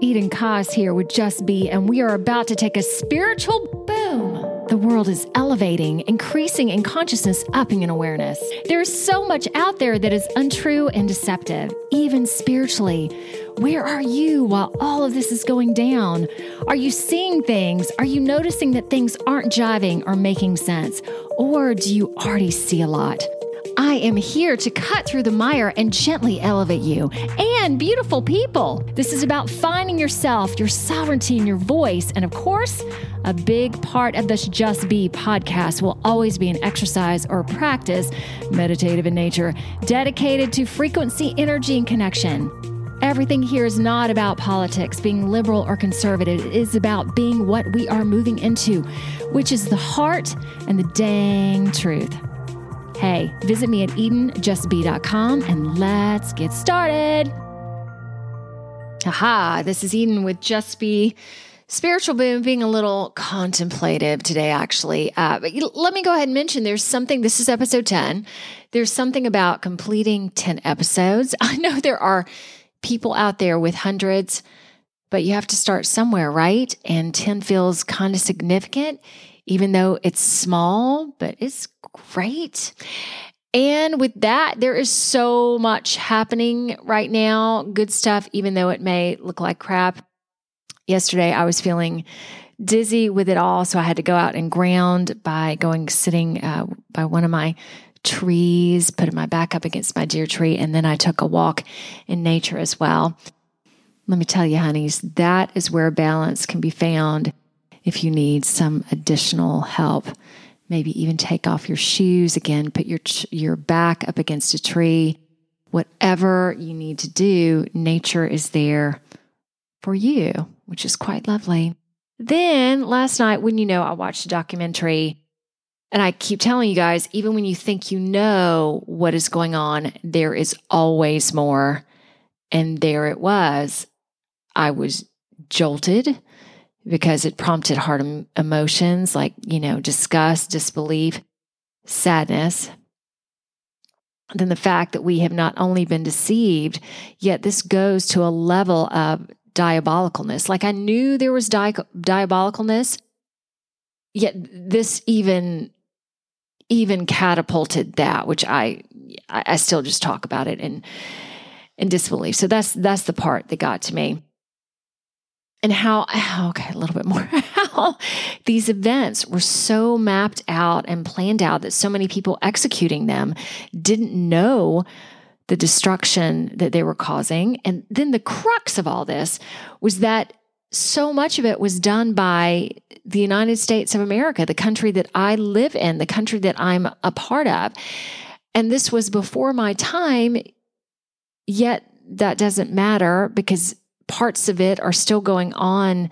Eden Koz here with Just Be, and we are about to take a spiritual boom. The world is elevating, increasing in consciousness, upping in awareness. There is so much out there that is untrue and deceptive, even spiritually. Where are you while all of this is going down? Are you seeing things? Are you noticing that things aren't jiving or making sense? Or do you already see a lot? I am here to cut through the mire and gently elevate you and beautiful people. This is about finding yourself, your sovereignty, and your voice. And of course, a big part of this Just Be podcast will always be an exercise or practice, meditative in nature, dedicated to frequency, energy, and connection. Everything here is not about politics, being liberal or conservative. It is about being what we are moving into, which is the heart and the dang truth. Hey, visit me at EdenJustBe.com and let's get started. Aha, this is Eden with Just Be Spiritual Boom being a little contemplative today, actually. Uh, but let me go ahead and mention there's something, this is episode 10. There's something about completing 10 episodes. I know there are people out there with hundreds, but you have to start somewhere, right? And 10 feels kind of significant even though it's small, but it's great. And with that, there is so much happening right now. Good stuff, even though it may look like crap. Yesterday, I was feeling dizzy with it all. So I had to go out and ground by going sitting uh, by one of my trees, putting my back up against my deer tree. And then I took a walk in nature as well. Let me tell you, honeys, that is where balance can be found if you need some additional help. Maybe even take off your shoes again, put your your back up against a tree. Whatever you need to do, nature is there for you, which is quite lovely. Then last night, when you know, I watched a documentary and I keep telling you guys, even when you think you know what is going on, there is always more. And there it was. I was jolted because it prompted hard emotions like, you know, disgust, disbelief, sadness. Then the fact that we have not only been deceived, yet this goes to a level of diabolicalness. Like I knew there was di- diabolicalness, yet this even even catapulted that, which I I still just talk about it in in disbelief. So that's that's the part that got to me and how, okay, a little bit more, how these events were so mapped out and planned out that so many people executing them didn't know the destruction that they were causing. And then the crux of all this was that so much of it was done by the United States of America, the country that I live in, the country that I'm a part of. And this was before my time, yet that doesn't matter because parts of it are still going on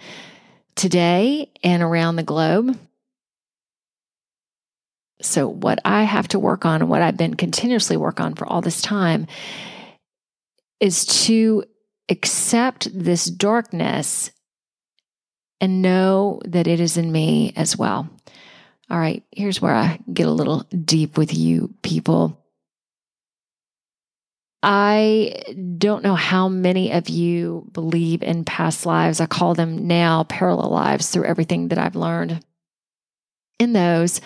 today and around the globe. So, what I have to work on and what I've been continuously work on for all this time is to accept this darkness and know that it is in me as well. All right, here's where I get a little deep with you people. I don't know how many of you believe in past lives. I call them now parallel lives through everything that I've learned in those.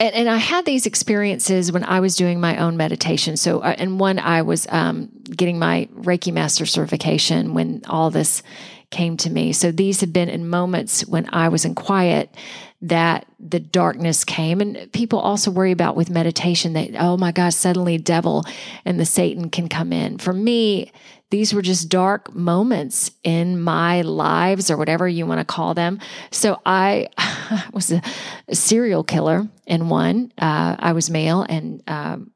And, and I had these experiences when I was doing my own meditation. So, uh, and one, I was um, getting my Reiki Master certification when all this came to me. So these have been in moments when I was in quiet that the darkness came. And people also worry about with meditation that, oh my gosh, suddenly devil and the Satan can come in. For me, these were just dark moments in my lives or whatever you want to call them. So I was a, serial killer in one. Uh, I was male and um,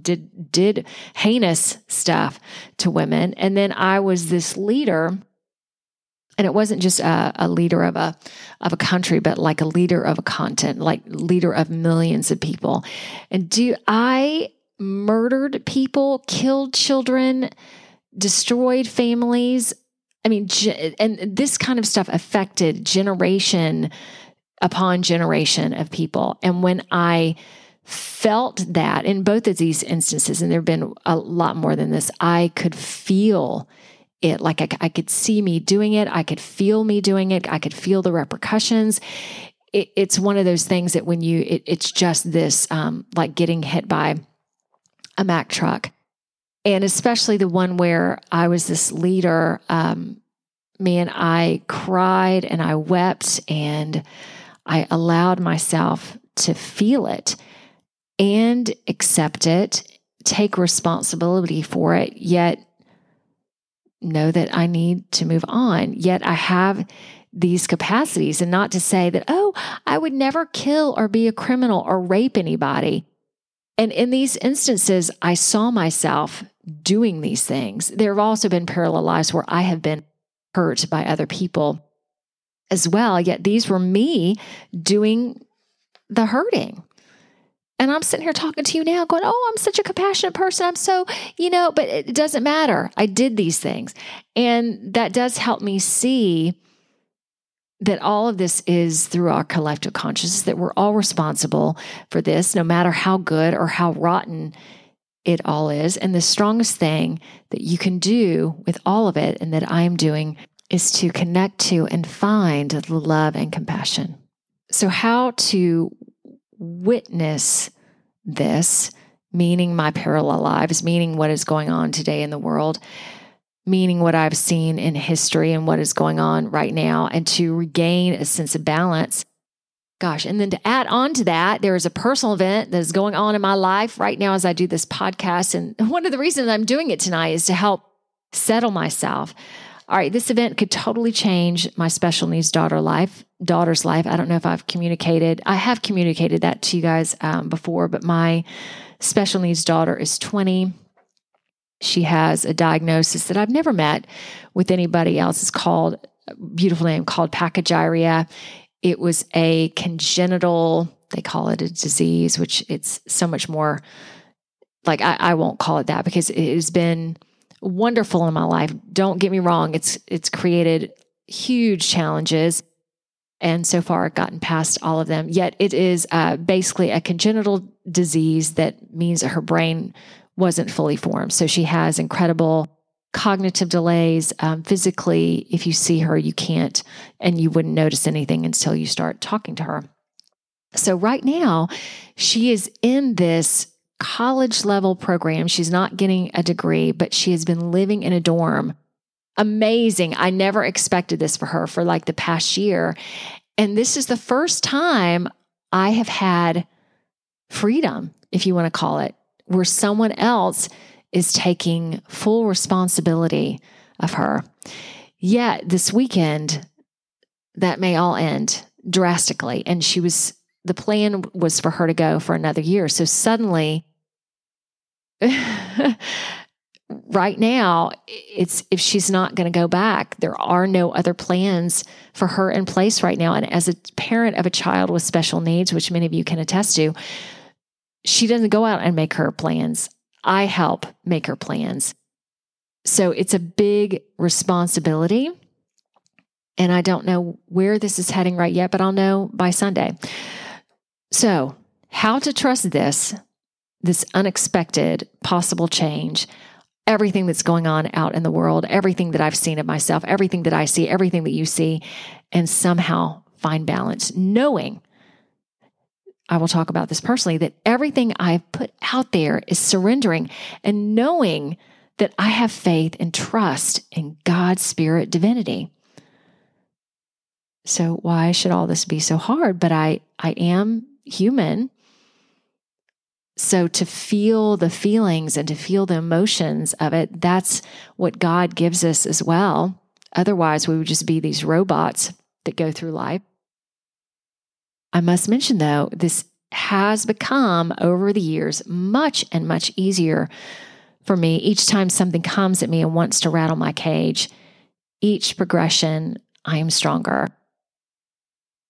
did did heinous stuff to women, and then I was this leader and it wasn't just a, a, leader of a of a country but like a leader of a continent like leader of millions of people. And do i murdered people killed children destroyed families? I mean and this kind of stuff affected generation upon generation of people. And when i felt that in both of these instances and there've been a lot more than this i could feel it. Like I, I could see me doing it. I could feel me doing it. I could feel the repercussions. It, it's one of those things that when you, it, it's just this um, like getting hit by a Mack truck. And especially the one where I was this leader, um, man, I cried and I wept and I allowed myself to feel it and accept it, take responsibility for it, yet know that I need to move on. Yet I have these capacities, and not to say that, oh, I would never kill or be a criminal or rape anybody. And in these instances, I saw myself doing these things. There have also been parallel lives where I have been hurt by other people as well. Yet these were me doing the hurting. And I'm sitting here talking to you now, going, Oh, I'm such a compassionate person. I'm so, you know, but it doesn't matter. I did these things. And that does help me see that all of this is through our collective consciousness, that we're all responsible for this, no matter how good or how rotten it all is. And the strongest thing that you can do with all of it, and that I am doing, is to connect to and find the love and compassion. So, how to witness this, meaning my parallel lives, meaning what is going on today in the world, meaning what I've seen in history and what is going on right now, and to regain a sense of balance. Gosh, and then to add on to that, there is a personal event that is going on in my life right now as I do this podcast. And one of the reasons I'm doing it tonight is to help settle myself. All right, this event could totally change my special needs daughter life, daughter's life. I don't know if I've communicated. I have communicated that to you guys um, before, but my special needs daughter is 20. She has a diagnosis that I've never met with anybody else. It's called beautiful name called pachygyria. It was a congenital, they call it a disease, which it's so much more like I, I won't call it that because it has been wonderful in my life. Don't get me wrong, it's it's created huge challenges. And so far, gotten past all of them. Yet it is uh, basically a congenital disease that means that her brain wasn't fully formed. So she has incredible cognitive delays. Um, physically, if you see her, you can't, and you wouldn't notice anything until you start talking to her. So right now, she is in this college level program. She's not getting a degree, but she has been living in a dorm. Amazing. I never expected this for her for like the past year. And this is the first time I have had freedom, if you want to call it, where someone else is taking full responsibility of her. Yet this weekend, that may all end drastically. And she was the plan was for her to go for another year. So suddenly, right now, it's if she's not going to go back, there are no other plans for her in place right now. And as a parent of a child with special needs, which many of you can attest to, she doesn't go out and make her plans. I help make her plans. So it's a big responsibility. And I don't know where this is heading right yet, but I'll know by Sunday. So, how to trust this, this unexpected possible change, everything that's going on out in the world, everything that I've seen of myself, everything that I see, everything that you see, and somehow find balance, knowing I will talk about this personally that everything I've put out there is surrendering and knowing that I have faith and trust in God's spirit divinity. So why should all this be so hard? But I I am human. So to feel the feelings and to feel the emotions of it, that's what God gives us as well. Otherwise, we would just be these robots that go through life. I must mention, though, this has become over the years much and much easier for me each time something comes at me and wants to rattle my cage. Each progression, I am stronger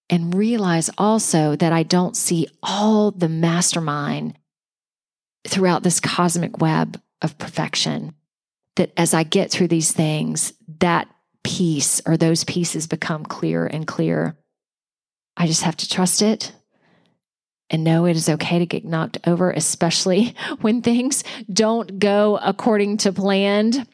and realize also that I don't see all the mastermind throughout this cosmic web of perfection. That as I get through these things, that piece or those pieces become clearer and clearer. I just have to trust it and know it is okay to get knocked over, especially when things don't go according to planned.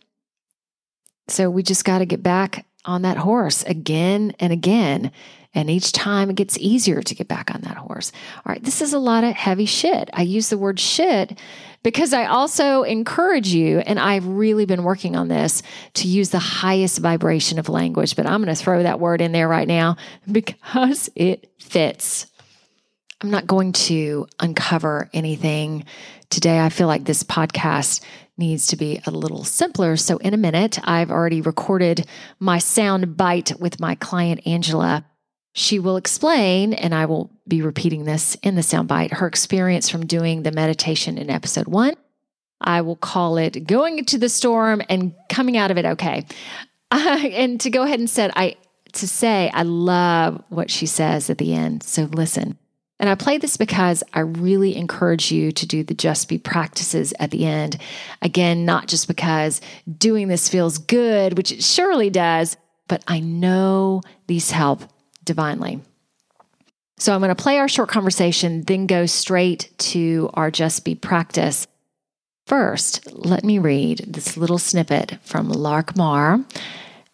So we just got to get back on that horse again and again. And each time it gets easier to get back on that horse. All right, this is a lot of heavy shit. I use the word shit because I also encourage you, and I've really been working on this to use the highest vibration of language, but I'm going to throw that word in there right now because it fits. I'm not going to uncover anything today. I feel like this podcast needs to be a little simpler. So, in a minute, I've already recorded my sound bite with my client, Angela. She will explain, and I will be repeating this in the soundbite, her experience from doing the meditation in episode one. I will call it going into the storm and coming out of it okay. Uh, and to go ahead and said, I to say I love what she says at the end. So listen. And I play this because I really encourage you to do the just be practices at the end. Again, not just because doing this feels good, which it surely does, but I know these help divinely. So I'm going to play our short conversation, then go straight to our Just Be practice. First, let me read this little snippet from Lark Marr.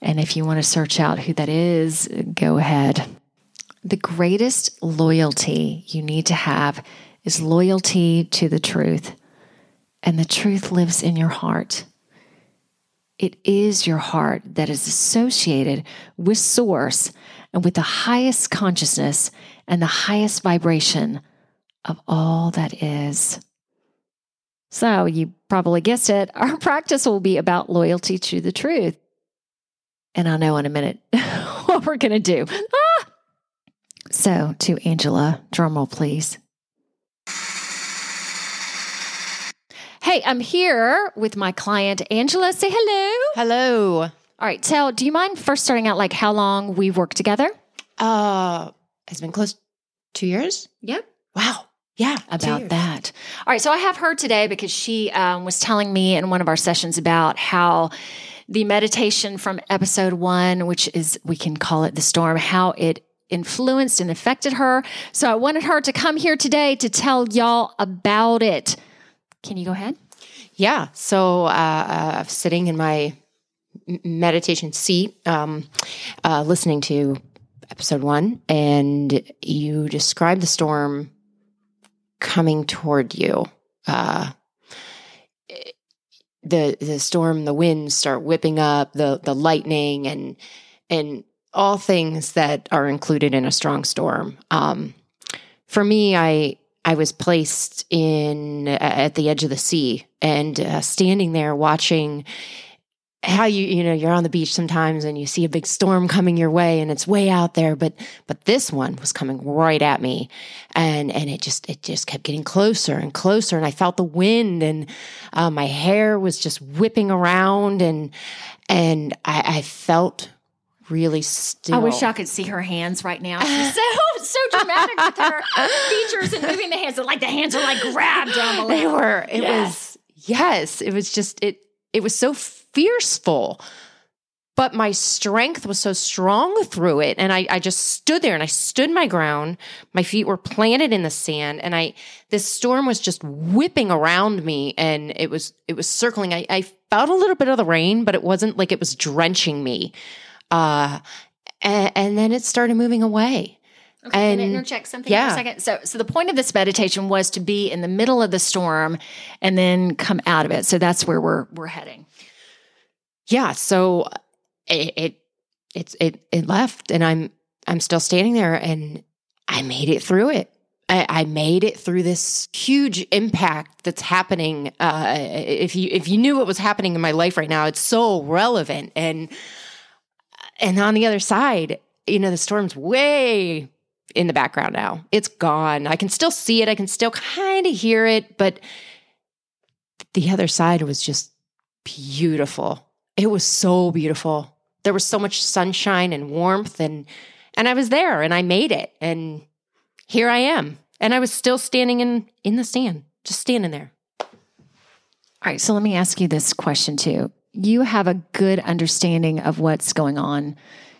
And if you want to search out who that is, go ahead. The greatest loyalty you need to have is loyalty to the truth. And the truth lives in your heart. It is your heart that is associated with Source and with the highest consciousness and the highest vibration of all that is. So, you probably guessed it, our practice will be about loyalty to the truth. And I'll know in a minute what we're going to do. So, to Angela, drumroll, please. Hey, I'm here with my client, Angela. Say hello. Hello. All right, tell, do you mind first starting out like how long we've worked together? Uh, it's been close two years. Yep. Wow. Yeah, about that. All right, so I have her today because she um, was telling me in one of our sessions about how the meditation from episode one, which is we can call it the storm, how it influenced and affected her. So I wanted her to come here today to tell y'all about it. Can you go ahead? Yeah. So uh, uh, sitting in my meditation seat, um, uh, listening to episode one, and you describe the storm coming toward you. Uh, the the storm, the winds start whipping up, the the lightning, and and all things that are included in a strong storm. Um, for me, I I was placed in at the edge of the sea and uh, standing there watching how you you know you're on the beach sometimes and you see a big storm coming your way and it's way out there but but this one was coming right at me and and it just it just kept getting closer and closer and I felt the wind and uh, my hair was just whipping around and and I, I felt really still. I wish I could see her hands right now. She's so so dramatic with her features and moving the hands. Like the hands are like grabbed down below. They were. It yes. was yes. It was just it. It was so fierceful. But my strength was so strong through it. And I, I just stood there and I stood my ground. My feet were planted in the sand and I, this storm was just whipping around me and it was, it was circling. I, I felt a little bit of the rain, but it wasn't like it was drenching me. Uh, and, and then it started moving away. Okay, and, can I interject something yeah. for a second? So, so the point of this meditation was to be in the middle of the storm and then come out of it. So that's where we're we're heading yeah, so it, it it's it it left, and I'm I'm still standing there, and I made it through it. I, I made it through this huge impact that's happening. Uh, if you if you knew what was happening in my life right now, it's so relevant. And and on the other side, you know, the storm's way in the background now. It's gone. I can still see it. I can still kind of hear it, but the other side was just beautiful it was so beautiful. There was so much sunshine and warmth and and I was there and I made it and here I am. And I was still standing in in the stand, just standing there. All right, so let me ask you this question too. You have a good understanding of what's going on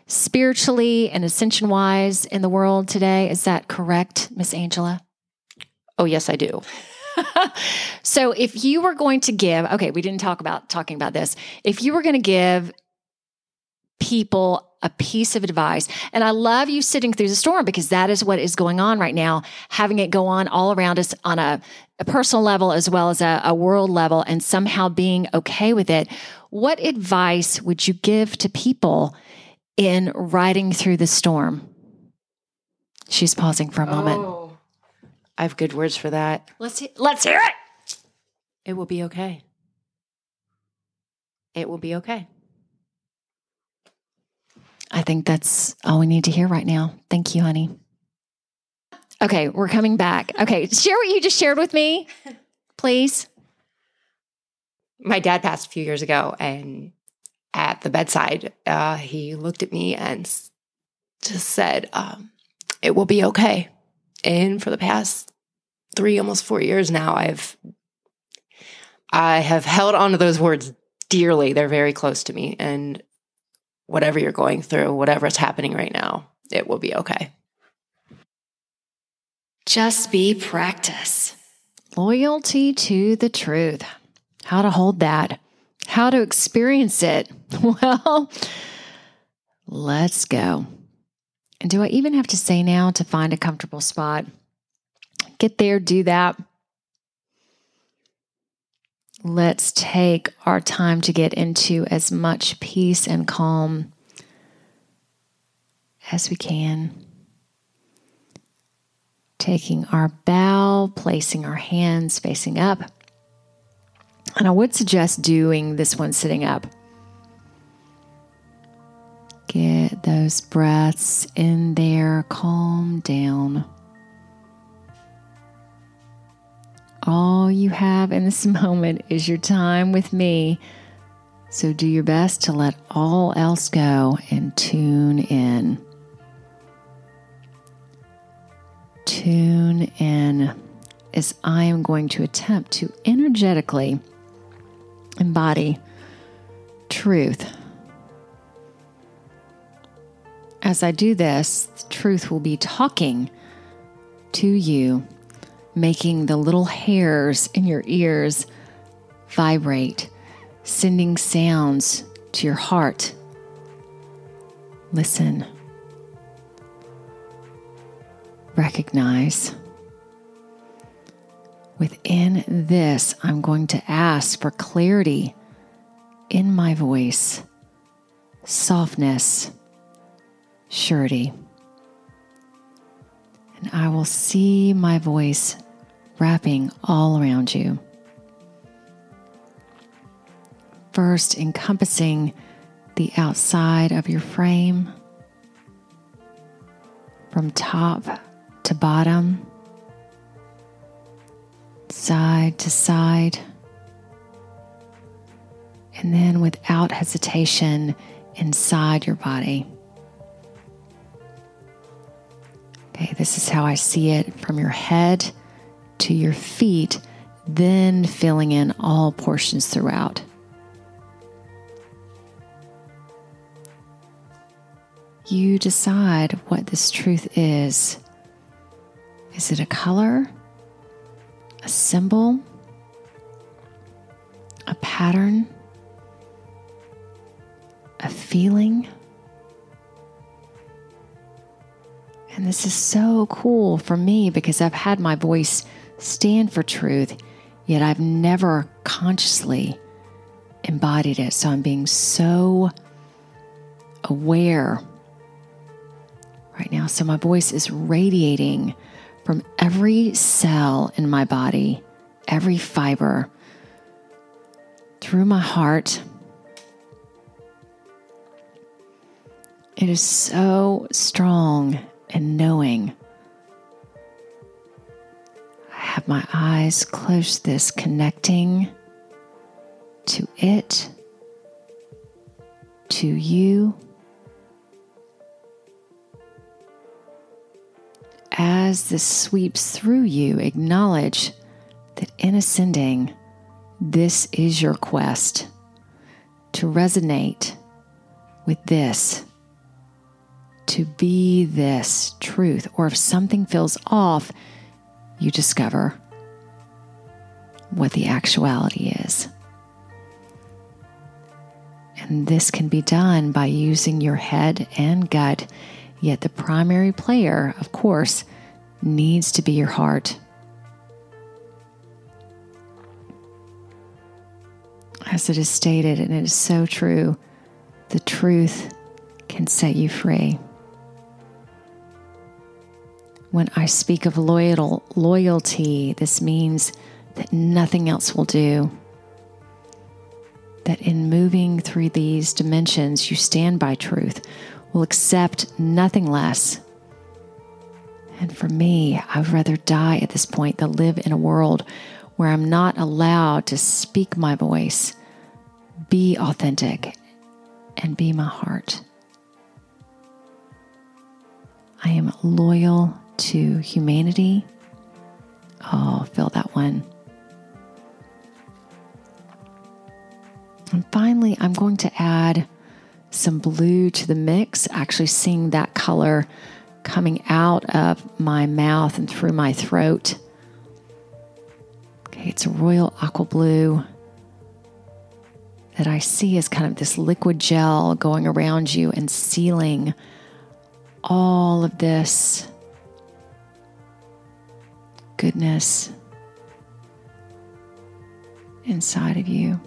spiritually and ascension wise in the world today. Is that correct, Miss Angela? Oh, yes, I do. so if you were going to give, okay, we didn't talk about talking about this. If you were going to give people a piece of advice. And I love you sitting through the storm because that is what is going on right now, having it go on all around us on a, a personal level as well as a, a world level and somehow being okay with it. What advice would you give to people in riding through the storm? She's pausing for a moment. Oh, I have good words for that. Let's he- let's hear it. It will be okay. It will be okay. I think that's all we need to hear right now. Thank you, honey. Okay, we're coming back. Okay, share what you just shared with me, please. My dad passed a few years ago, and at the bedside, uh, he looked at me and just said, um, "It will be okay." And for the past three, almost four years now, I've I have held on to those words dearly. They're very close to me, and whatever you're going through, whatever is happening right now, it will be okay. Just be practice. Loyalty to the truth. How to hold that. How to experience it. Well, let's go. And do I even have to say now to find a comfortable spot? Get there, do that. Let's take our time to get into as much peace and calm as we can taking our bow, placing our hands facing up. And I would suggest doing this one sitting up. Get those breaths in there, calm down. All you have in this moment is your time with me. So do your best to let all else go and tune in. tune in as I am going to attempt to energetically embody truth. As I do this, truth will be talking to you, making the little hairs in your ears vibrate, sending sounds to your heart. Listen recognize. Within this, I'm going to ask for clarity in my voice, softness, surety. And I will see my voice wrapping all around you. First, encompassing the outside of your frame from top to bottom, side to side, and then without hesitation inside your body. Okay, this is how I see it from your head to your feet, then filling in all portions throughout. You decide what this truth is. Is it a color, a symbol, a pattern, a feeling? And this is so cool for me because I've had my voice stand for truth, yet I've never consciously embodied it. So I'm being so aware right now. So my voice is radiating from every cell in my body, every fiber, through my heart. It is so strong and knowing. Have my eyes close this connecting to it, to you. As this sweeps through you, acknowledge that in ascending, this is your quest to resonate with this, to be this truth. Or if something feels off, you discover what the actuality is. And this can be done by using your head and gut. Yet the primary player, of course, needs to be your heart. As it is stated, and it is so true, the truth can set you free. When I speak of loyal, loyalty, this means that nothing else will do. That in moving through these dimensions, you stand by truth, will accept nothing less. And for me, I would rather die at this point than live in a world where I'm not allowed to speak my voice, be authentic, and be my heart. I am loyal to humanity. Oh, fill that one. And finally, I'm going to add some blue to the mix, actually seeing that color coming out of my mouth and through my throat. Okay, it's a royal aqua blue that I see as kind of this liquid gel going around you and sealing all of this goodness inside of you.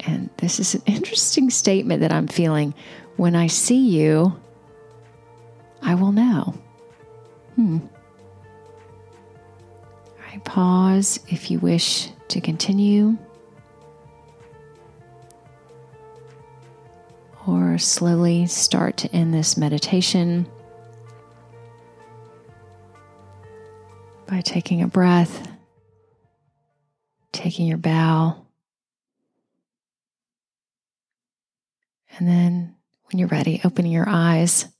And this is an interesting statement that I'm feeling. When I see you, I will know. Hmm. Right, pause if you wish to continue. Slowly start to end this meditation by taking a breath, taking your bow. And then when you're ready, opening your eyes.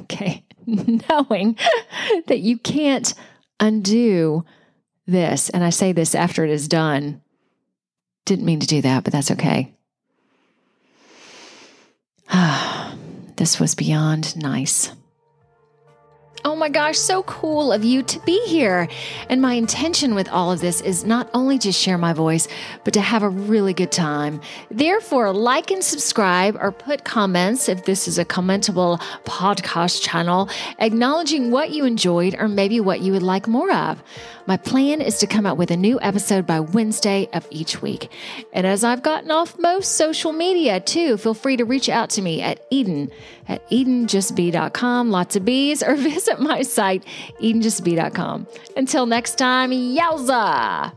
Okay. Knowing that you can't undo this. And I say this after it is done. Didn't mean to do that, but that's okay. This was beyond nice. Oh my gosh, so cool of you to be here. And my intention with all of this is not only to share my voice, but to have a really good time. Therefore, like and subscribe or put comments if this is a commentable podcast channel, acknowledging what you enjoyed or maybe what you would like more of. My plan is to come out with a new episode by Wednesday of each week. And as I've gotten off most social media too, feel free to reach out to me at Eden at EdenJustBe.com, lots of bees, or visit my site, EdenJustBe.com. Until next time, yowza!